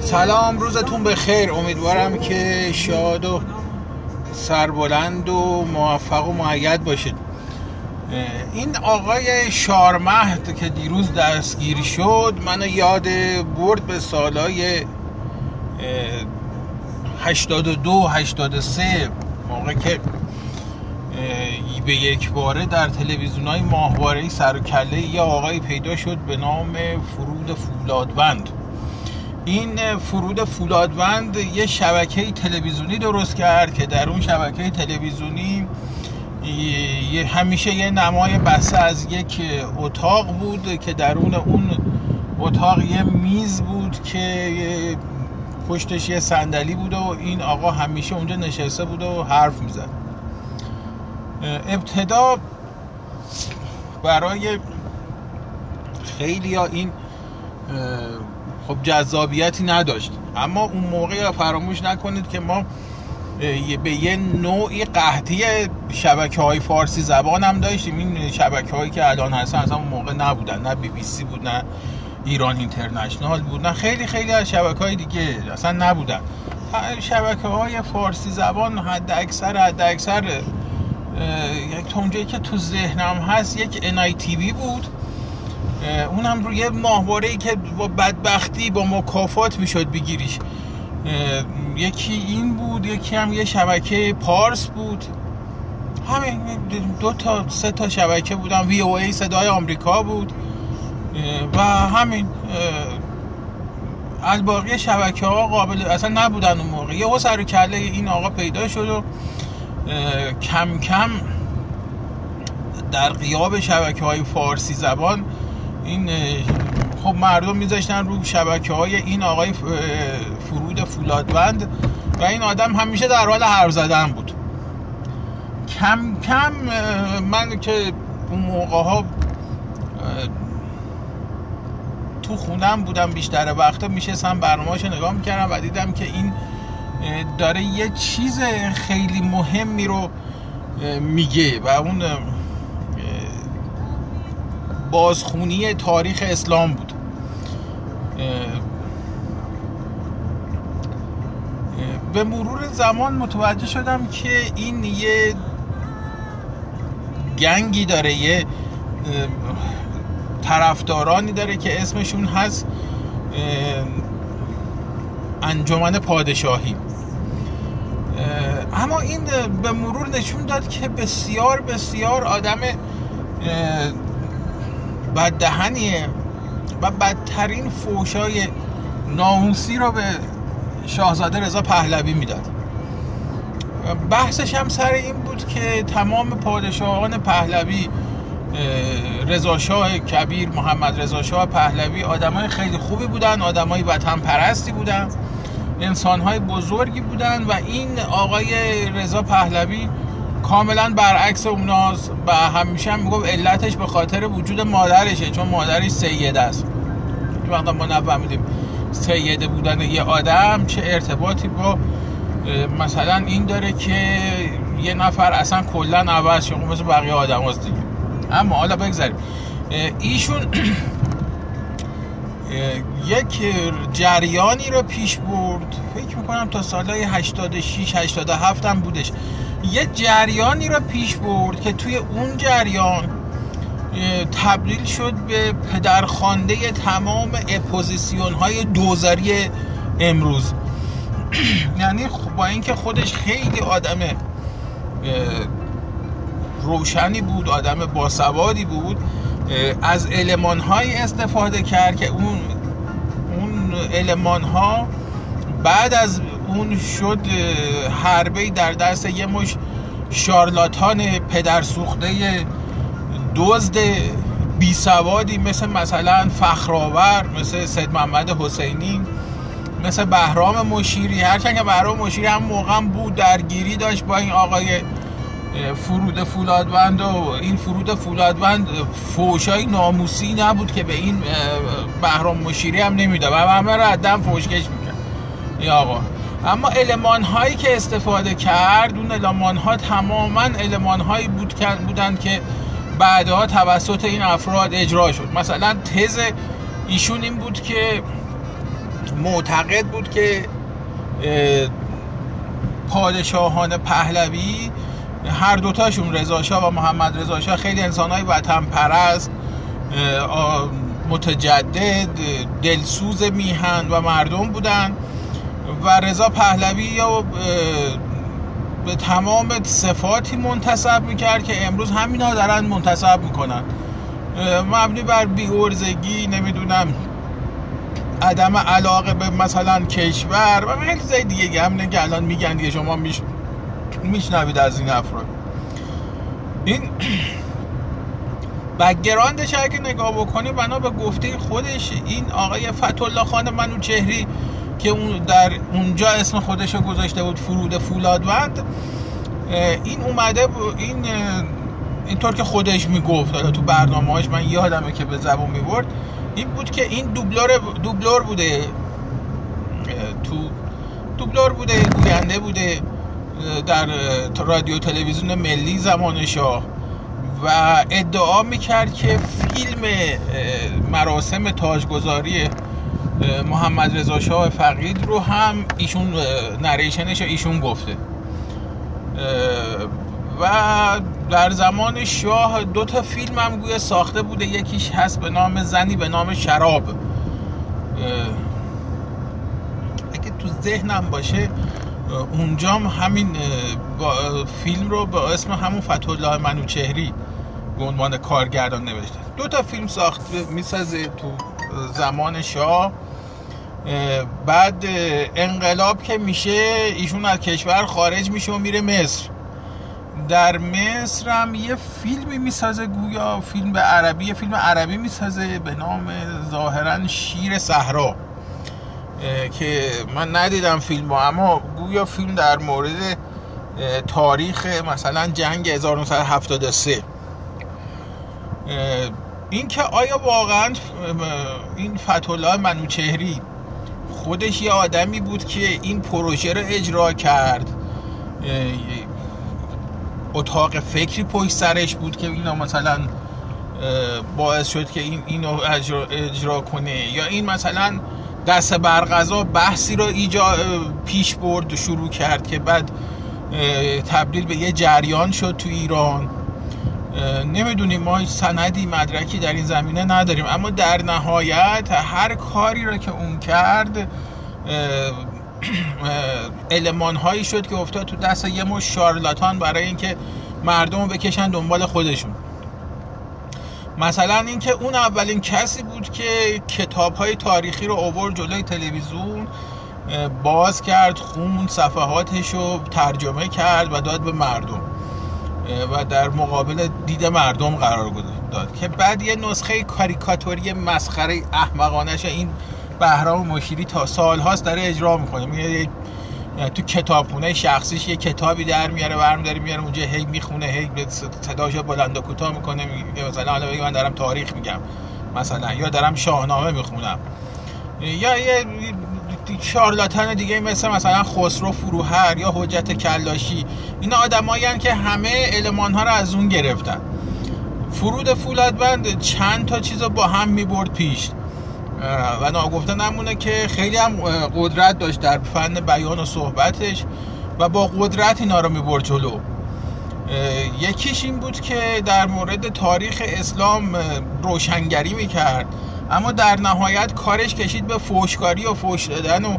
سلام روزتون به خیر امیدوارم که شاد و سربلند و موفق و معید باشید. این آقای شارمهد که دیروز دستگیر شد منو یاد برد به سالهای 82 83 موقع که به یک باره در تلویزیون های ماهواره سر و کله یه آقای پیدا شد به نام فرود فولادوند. این فرود فولادوند یه شبکه تلویزیونی درست کرد که در اون شبکه تلویزیونی همیشه یه نمای بسته از یک اتاق بود که درون اون اتاق یه میز بود که پشتش یه صندلی بود و این آقا همیشه اونجا نشسته بود و حرف می‌زد. ابتدا برای خیلی ها این خب جذابیتی نداشت. اما اون موقع فراموش نکنید که ما به یه نوعی قحطی شبکه های فارسی زبان هم داشتیم. این شبکه هایی که الان هستن اصلا اون موقع نبودن. نه بی بی سی بود نه ایران اینترنشنال بود نه خیلی خیلی از شبکه های دیگه اصلا نبودن. شبکه های فارسی زبان حد اکثر حد اکثر یک تونجایی که تو ذهنم هست یک تیوی بود. اون هم روی ماهواره ای که با بدبختی با مکافات می‌شد بگیریش. یکی این بود یکی هم یه شبکه پارس بود. همین دو تا سه تا شبکه بودن. وی او ای صدای آمریکا بود. و همین الباقی شبکه ها قابل اصلا نبودن اون موقع. یه سر کله این آقا پیدا شد و کم کم در قیاب شبکه های فارسی زبان این خب مردم میذاشتن رو شبکه های این آقای فرود فولادوند و این آدم همیشه در حال حرف زدن بود. کم کم من که اون موقع ها تو خونم بودم بیشتر وقتا میشستم برنامه‌اشو نگاه می‌کردم و دیدم که این داره یه چیز خیلی مهمی رو میگه و اون بازخونی تاریخ اسلام بود. به مرور زمان متوجه شدم که این یه گنگی داره یه طرفدارانی داره که اسمشون هست. انجمن پادشاهی. اما این به مرور نشون داد که بسیار بسیار آدم بددهنیه و بدترین فوشای ناموسی رو به شاهزاده رضا پهلوی می‌داد. بحثش هم سر این بود که تمام پادشاهان پهلوی رضا شاه کبیر محمد رضا شاه پهلوی آدمای خیلی خوبی بودن آدمای وطن پرستی بودن انسانهای بزرگی بودن و این آقای رضا پهلوی کاملا برعکس اوناست و همیشه هم می‌گفت علتش به خاطر وجود مادرشه چون مادرش سیده است. وقتا ما نفهمیدیم سیده بودن یه آدم چه ارتباطی با مثلا این داره که یه نفر اصلا کلا عوض شه مثل بقیه آدم هست اما حالا بگذاریم. ایشون یک جریانی رو پیش برد. فکر می‌کنم تا سالهای 86 87 هم بودش. یه جریانی رو پیش برد که توی اون جریان تبدیل شد به پدرخوانده تمام اپوزیسیون های دوزاری امروز. یعنی با اینکه خودش خیلی آدم روشنی بود آدم باسوادی بود. از علمان استفاده کرد که اون اون علمان ها بعد از اون شد حربه در دست یه مش شارلاتان پدرسوخته دزد بی سوادی مثل مثلا فخرآور مثل سید محمد حسینی مثل بهرام مشیری. هرچند که بهرام مشیری هم موقع بود درگیری داشت با این آقای فرود فولادوند و این فرود فولادوند فوشای ناموسی نبود که به این بهرام مشیری هم نمیده و همه رو عدم فوشکش می‌کرد. این آقا. اما علمان هایی که استفاده کرد اون علمان ها تماما علمان هایی بود بودن که بعدها توسط این افراد اجرا شد. مثلا تز ایشون این بود که معتقد بود که پادشاهان پهلوی هر دوتاشون رضاشاه و محمد رضاشاه خیلی انسانهای وطن پرست متجدد دلسوز میهن و مردم بودن. و رضا پهلوی یا به تمام صفاتی منتصب می‌کرد که امروز همینا دارن منتصب می‌کنن. مبنی بر بیورزگی نمی‌دونم عدم علاقه به مثلا کشور و خیلی دیگه هم که الان میگن دیگه شما میش... میشنوید از این افراد. این بگراندش اگه نگاه بکنی بنا به گفته خودش این آقای فتولlah خان منوچهری که اون در اونجا اسم خودش رو گذاشته بود فرود فولادوند این اومده این اینطور که خودش می‌گفت. حالا تو برنامه‌هاش من یادمه که به زبون می‌برد. این بود که این دوبلور دوبلور بوده. تو دوبلور بوده گوینده بوده. در رادیو تلویزیون ملی زمان شاه و ادعا می‌کرد که فیلم مراسم تاجگذاری محمد رضا شاه فقید رو هم ایشون نریشنش ایشون گفته. و در زمان شاه دو تا فیلم هم گویا ساخته بوده. یکیش هست به نام زنی به نام شراب. اگه تو ذهنم باشه اونجام همین با فیلم رو با اسم همون فتح منوچهری به عنوان کارگردان نوشته. دو تا فیلم ساخت می‌سازه تو زمان شاه. بعد انقلاب که میشه ایشون از کشور خارج میشه و میره مصر. در مصر هم یه فیلمی می‌سازه گویا فیلم به عربی یه فیلم عربی می‌سازه به نام ظاهرا شیر صحرا. که من ندیدم فیلم اما گویا فیلم در مورد تاریخ مثلا جنگ 1973 این که آیا واقعا این فتولا منوچهری خودش یه آدمی بود که این پروژه رو اجرا کرد؟ اتاق فکری پشت سرش بود که اینا مثلا باعث شد که این اینو اجرا, کنه؟ یا این مثلا دست برغذا بحثی رو ایجا پیش برد و شروع کرد که بعد تبدیل به یه جریان شد تو ایران. نمی‌دونیم ما سندی مدرکی در این زمینه نداریم. اما در نهایت هر کاری را که اون کرد علمان هایی شد که افتاد تو دست یه مش شارلاتان برای اینکه مردم رو بکشن دنبال خودشون. مثلا اینکه اون اولین کسی بود که کتاب های تاریخی رو اوور جلوی تلویزیون باز کرد خون صفحاتش رو ترجمه کرد و داد به مردم. و در مقابل دید مردم قرار داد. که بعد یه نسخه کاریکاتوری مسخره احمقانش این بهرام مشیری تا سال هاست داره اجرا می‌کنه. میگه تو کتابخونه شخصیش یه کتابی در میاره برم داره میاره اونجا هی می‌خونه هی صداشو بلند و کوتاه می‌کنه میگه مثلا حالا بگه من دارم تاریخ میگم مثلا یا دارم شاهنامه می‌خونم. یا یه شارلاتان دیگه مثل مثلا خسرو فروهر یا حجت کلاشی اینا آدمایی که همه علمان ها رو از اون گرفتن. فرود فولادبند چند تا چیز با هم می‌برد پیش. و ناگفته نمونه که خیلی هم قدرت داشت در فن بیان و صحبتش و با قدرت اینا رو می‌برد جلو. یکیش این بود که در مورد تاریخ اسلام روشنگری می‌کرد. اما در نهایت کارش کشید به فوشکاری و فوش دادن و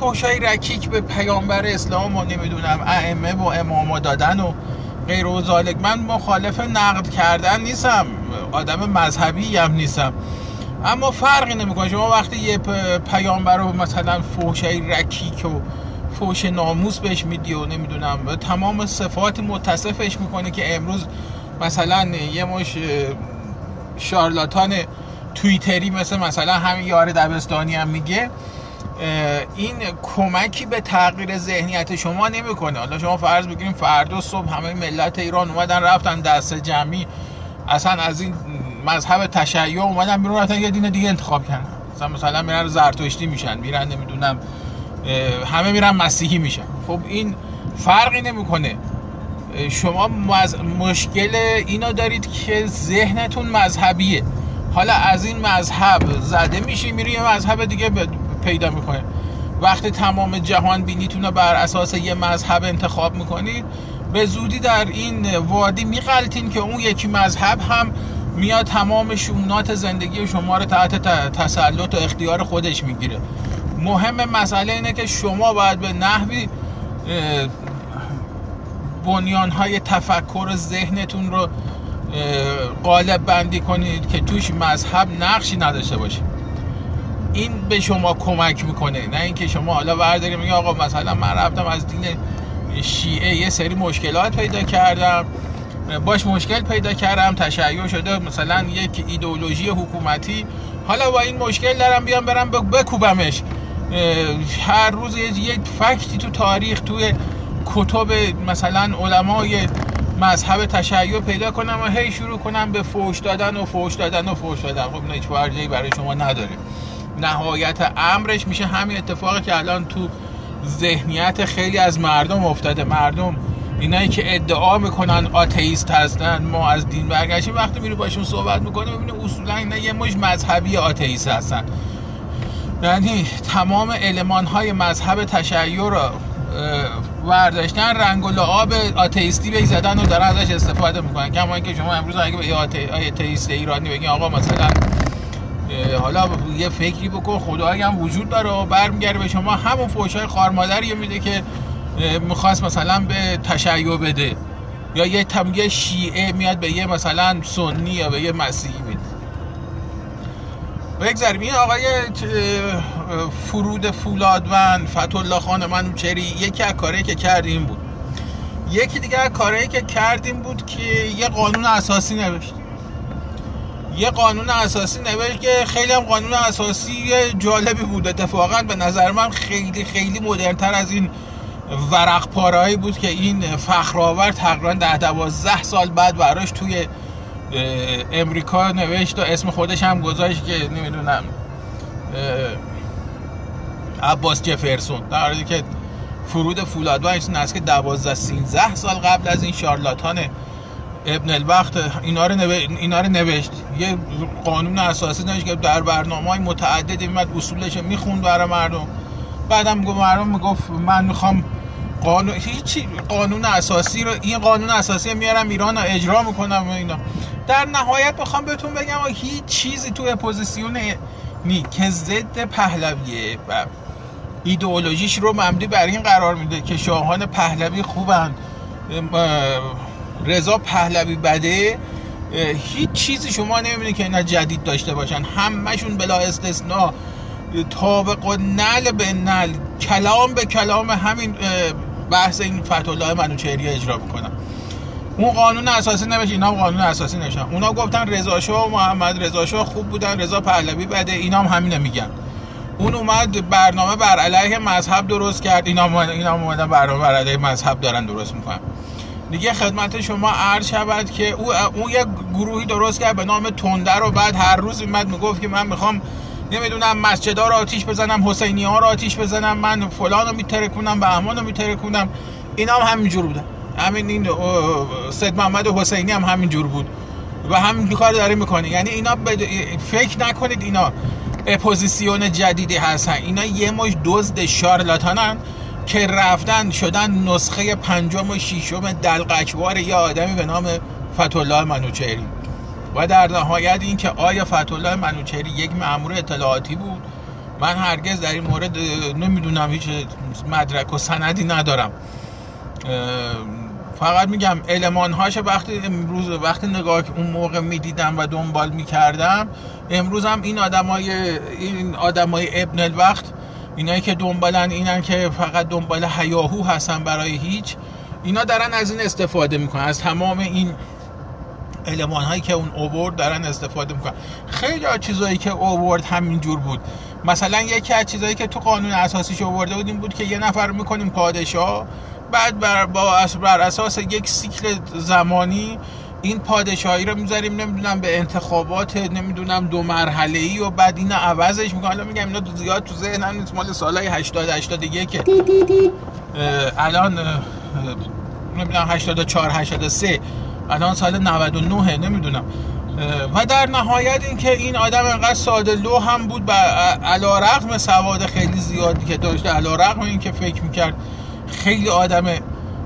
فوشای رکیک به پیامبر اسلام و نمی‌دونم ائمه و اماما دادن و غیر و من مخالف نقد کردن نیستم. آدم مذهبی هم نیستم. اما فرقی نمی‌کنه. شما وقتی یه پیامبر رو مثلا فوشای رکیک و فوش ناموس بهش میدی و نمی‌دونم تمام صفات متصفش می‌کنه که امروز مثلا یه مش شارلاتان تویتری مثل مثلا همین یار دبستانی هم میگه این کمکی به تغییر ذهنیت شما نمی‌کنه. حالا شما فرض بگیریم فردا صبح همه ملت ایران اومدن رفتن دست جمعی. اصلا از این مذهب تشیع اومدن بیرون رفتن یه دین دیگه انتخاب کردن. مثلا مثلا میرن زرتشتی میشن میرن نمی‌دونم همه میرن مسیحی میشن. خب این فرقی نمی‌کنه. شما مشکل اینا دارید که ذهنتون مذهبیه. حالا از این مذهب زده میشی میری یه مذهب دیگه پیدا می‌کنه وقتی تمام جهان بینیتون رو بر اساس یه مذهب انتخاب می‌کنید به زودی در این وادی میغلطین که اون یکی مذهب هم میاد تمام شونات زندگی شما رو تحت تسلط و اختیار خودش می‌گیره. مهم مسئله اینه که شما باید به نحوی بنیان های تفکر ذهنتون رو قالب بندی کنید که توش مذهب نقشی نداشته باشه. این به شما کمک می‌کنه نه اینکه شما حالا برداری میگه آقا مثلا من رفتم از دین شیعه یه سری مشکلات پیدا کردم. باش مشکل پیدا کردم تشیع شده مثلا یک ایدئولوژی حکومتی. حالا با این مشکل دارم بیام برم بکوبمش. هر روز یک فکتی تو تاریخ توی کتب مثلا علمای مذهب تشیع پیدا کنم و هی شروع کنم به فوش دادن و فوش دادن و فوش دادن. خب این هیچ برای شما نداره. نهایت امرش میشه همین اتفاقی که الان تو ذهنیت خیلی از مردم افتاده. مردم اینایی که ادعا می‌کنن آتئیست هستن ما از دین برگشتیم وقتی میره باشون صحبت می‌کنه ببینه اصولا اینا یه مش مذهبی آتئیست هستن. یعنی تمام علمان های مذهب تشیع رو ورداشتن رنگ و لعاب آتئیستی به زدن و دارن ازش استفاده می‌کنن. کما اینکه شما امروز اگه به آتئیست ایرانی بگین آقا مثلا حالا یه فکری بکن خدایی هم وجود داره و برمیگرده به شما همون فوشای خارمادری میده که می‌خواست مثلا به تشیع بده. یا یه تمگه شیعه میاد به یه مثلا سنی یا به یه مسیحی بده بگذاریم. این آقای فرود فولادوند فتح خان منوچری یکی از کاری که کردیم بود. یکی دیگه از کاری که کردیم بود که یه قانون اساسی نوشت. یه قانون اساسی نوشت که خیلی هم قانون اساسی جالبی بود. اتفاقا به نظر من خیلی خیلی مدرنتر از این ورق پارهایی بود که این فخرآور تقریبا ده دوازده سال بعد براش توی امریکا نوشت و اسم خودش هم گذاشت که نمی‌دونم عباس جفرسون. در حالی که فرود فولادوند این که دوازده سیزده سال قبل از این شارلاتان ابن الوقت اینا رو, اینا رو نوشت. یه قانون اساسی نوشت که در برنامه های متعددی میمد اصولش می‌خوند برای مردم. بعدم گفت مردم می‌گفت من می‌خوام قانون هیچی قانون اساسی رو این قانون اساسی میارم ایران رو اجرا می‌کنم و اینا. در نهایت می‌خوام بهتون بگم هیچ چیزی تو اپوزیسیون نی که ضد پهلویه و ایدئولوژیش رو مبنی بر این قرار میده که شاهان پهلوی خوبن رضا پهلوی بده هیچ چیزی شما نمی‌بینید که اینا جدید داشته باشن. همشون بلا استثناء. تابق و نل به نل کلام به کلام همین بحث این فتح منوچهری اجرا می‌کنن اون قانون اساسی نوشت اینا قانون اساسی نشن اونا گفتن رضا شاه و محمد رضا شاه خوب بودن رضا پهلوی بده اینا هم همین میگن. اون اومد برنامه بر علیه مذهب درست کرد اینا اینا اومدن برنامه بر علیه مذهب دارن درست می‌کنن. دیگه خدمت شما عرض شود که او اون یه گروهی درست کرد به نام تنده رو بعد هر روز میمد می‌گفت که من می‌خوام نمی‌دونم مسجدها رو آتیش بزنم حسینی ها رو آتیش بزنم من فلان رو میترکونم بهمان رو میترکونم. اینا هم همینجور بودن. همین این سید محمد حسینی هم همینجور بود. و همین کار داره می‌کنه. یعنی اینا فکر نکنید اینا اپوزیسیون جدیدی هستن. اینا یه مشت دزد شارلاتانن که رفتن شدن نسخه پنجم و ششم دلقک‌وار یه آدمی به نام فتح‌الله منوچهری. و در نهایت این که آیا فتح‌الله منوچهری یک مأمور اطلاعاتی بود؟ من هرگز در این مورد نمی‌دونم هیچ مدرک و سندی ندارم. فقط میگم المان هاش وقتی امروز وقتی نگاه اون موقع می‌دیدم و دنبال می‌کردم امروز هم این آدمای این آدمای ابن الوقت اینایی که دنبالن اینن که فقط دنبال هیاهو هستن برای هیچ اینا دارن از این استفاده می‌کنن از تمام این علمان هایی که اون اوورد دارن استفاده می‌کنن. خیلی از چیزایی که اوورد همین جور بود. مثلا یکی از چیزایی که تو قانون اساسیش اوورده بود این بود که یه نفر می‌کنیم پادشاه بعد بر, با بر اساس یک سیکل زمانی این پادشاهی رو می‌ذاریم نمی‌دونم به انتخابات نمی‌دونم دو مرحله ای و بعد اینا عوضش می‌کنم الان میگم اینا زیاد تو ذهنم نیست مال سالهای 80 81 که الان نمی‌دونم 84 83 الان سال 99 نمی‌دونم. و در نهایت اینکه این آدم انقدر ساده لو هم بود و علا رقم سواد خیلی زیادی که داشته علا رقم این که فکر می‌کرد خیلی آدم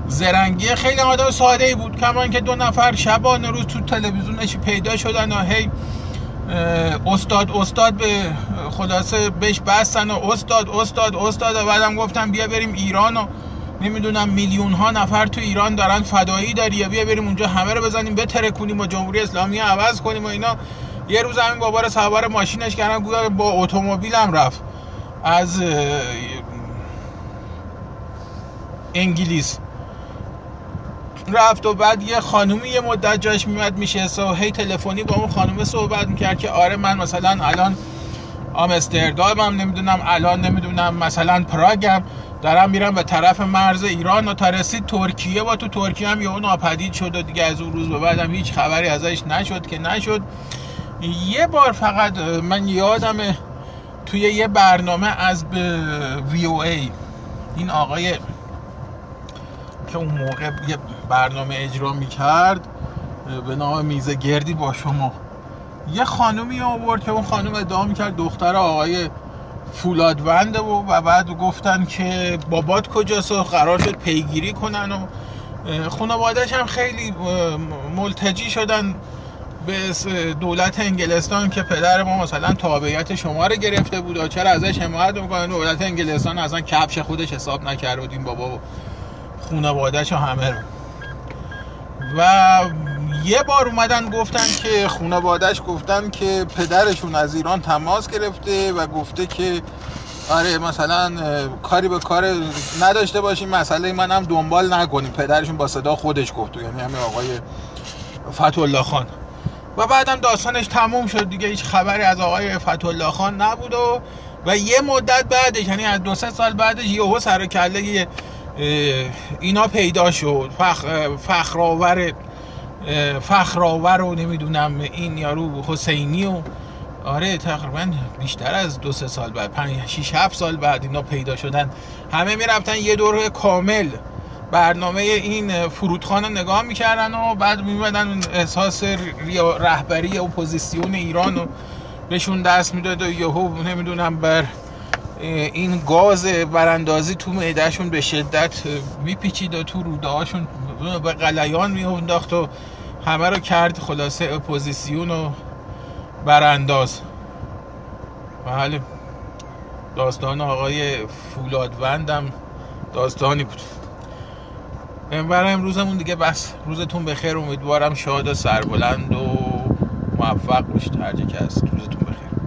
زرنگی خیلی آدم ساده بود. کما که دو نفر شبانه روز تو تلویزیونش پیدا شدن و هی استاد استاد به خلاصه بهش بستن و استاد استاد استاد و بعدم گفتم بیا بریم ایران و نمی‌دونم میلیون ها نفر تو ایران دارن فدایی یا بیا بریم اونجا همه رو بزنیم بترکونیم و جمهوری اسلامی عوض کنیم و اینا. یه روز همین بابا رو سوار ماشینش کردن گویا با اتومبیلم رفت. از انگلیس. رفت و بعد یه خانومی یه مدت جاش میمد میشه و هی تلفنی با اون خانومه صحبت می‌کرد که آره من مثلا الان آمستردامم نمی‌دونم الان نمی‌دونم مثلا پراگم. دارم میرم به طرف مرز ایران و تا رسید ترکیه با تو ترکیه هم یه ناپدید شد و دیگه از اون روز به بعدم هیچ خبری ازش نشد که نشد. یه بار فقط من یادم توی یه برنامه از وی او ای این آقای که اون موقع یه برنامه اجرا می‌کرد به نام میزه گردی با شما. یه خانومی آورد که اون خانم ادعا می‌کرد دختر آقای فولادونده و و بعد گفتن که بابات کجاست و قرار شد پیگیری کنن و خانوادش هم خیلی ملتجی شدن به دولت انگلستان که پدر ما مثلا تابعیت شما رو گرفته بود و چرا ازش حمایت می‌کنن؟ دولت انگلستان اصلا کفش خودش حساب نکرد این بابا خانوادهش و همه رو. و یه بار اومدن گفتن که خانوادهش گفتن که پدرشون از ایران تماس گرفته و گفته که آره مثلا کاری به کار نداشته باشیم مسئله من هم دنبال نکنیم. پدرشون با صدا خودش گفت یعنی همین آقای فتح خان. و بعدم داستانش تموم شد. دیگه هیچ خبری از آقای فتح خان نبود و و یه مدت بعدش یعنی از دو سه سال بعدش یهو سر کله اینا پیدا شد. فخر فخرآور فخرآور رو نمی‌دونم این یارو حسینی و آره تقریبا بیشتر از دو سه سال بعد پنج شیش هفت سال بعد اینا پیدا شدن. همه می‌رفتن یه دور کامل. برنامه این فرود خان نگاه می‌کردن و بعد میمدن احساس رهبری اپوزیسیون ایران رو بهشون دست می‌داد و یهو نمی‌دونم بر این گاز براندازی تو معدهشون به شدت میپیچید و تو روده هاشون به غلیان میونداخت و همه رو کرد خلاصه اپوزیسیون و برانداز. بله. داستان آقای فولادوندم داستانی بود. برای امروزمون دیگه بس. روزتون بخیر. امیدوارم شاد و سربلند و موفق باشید. هر که هست روزتون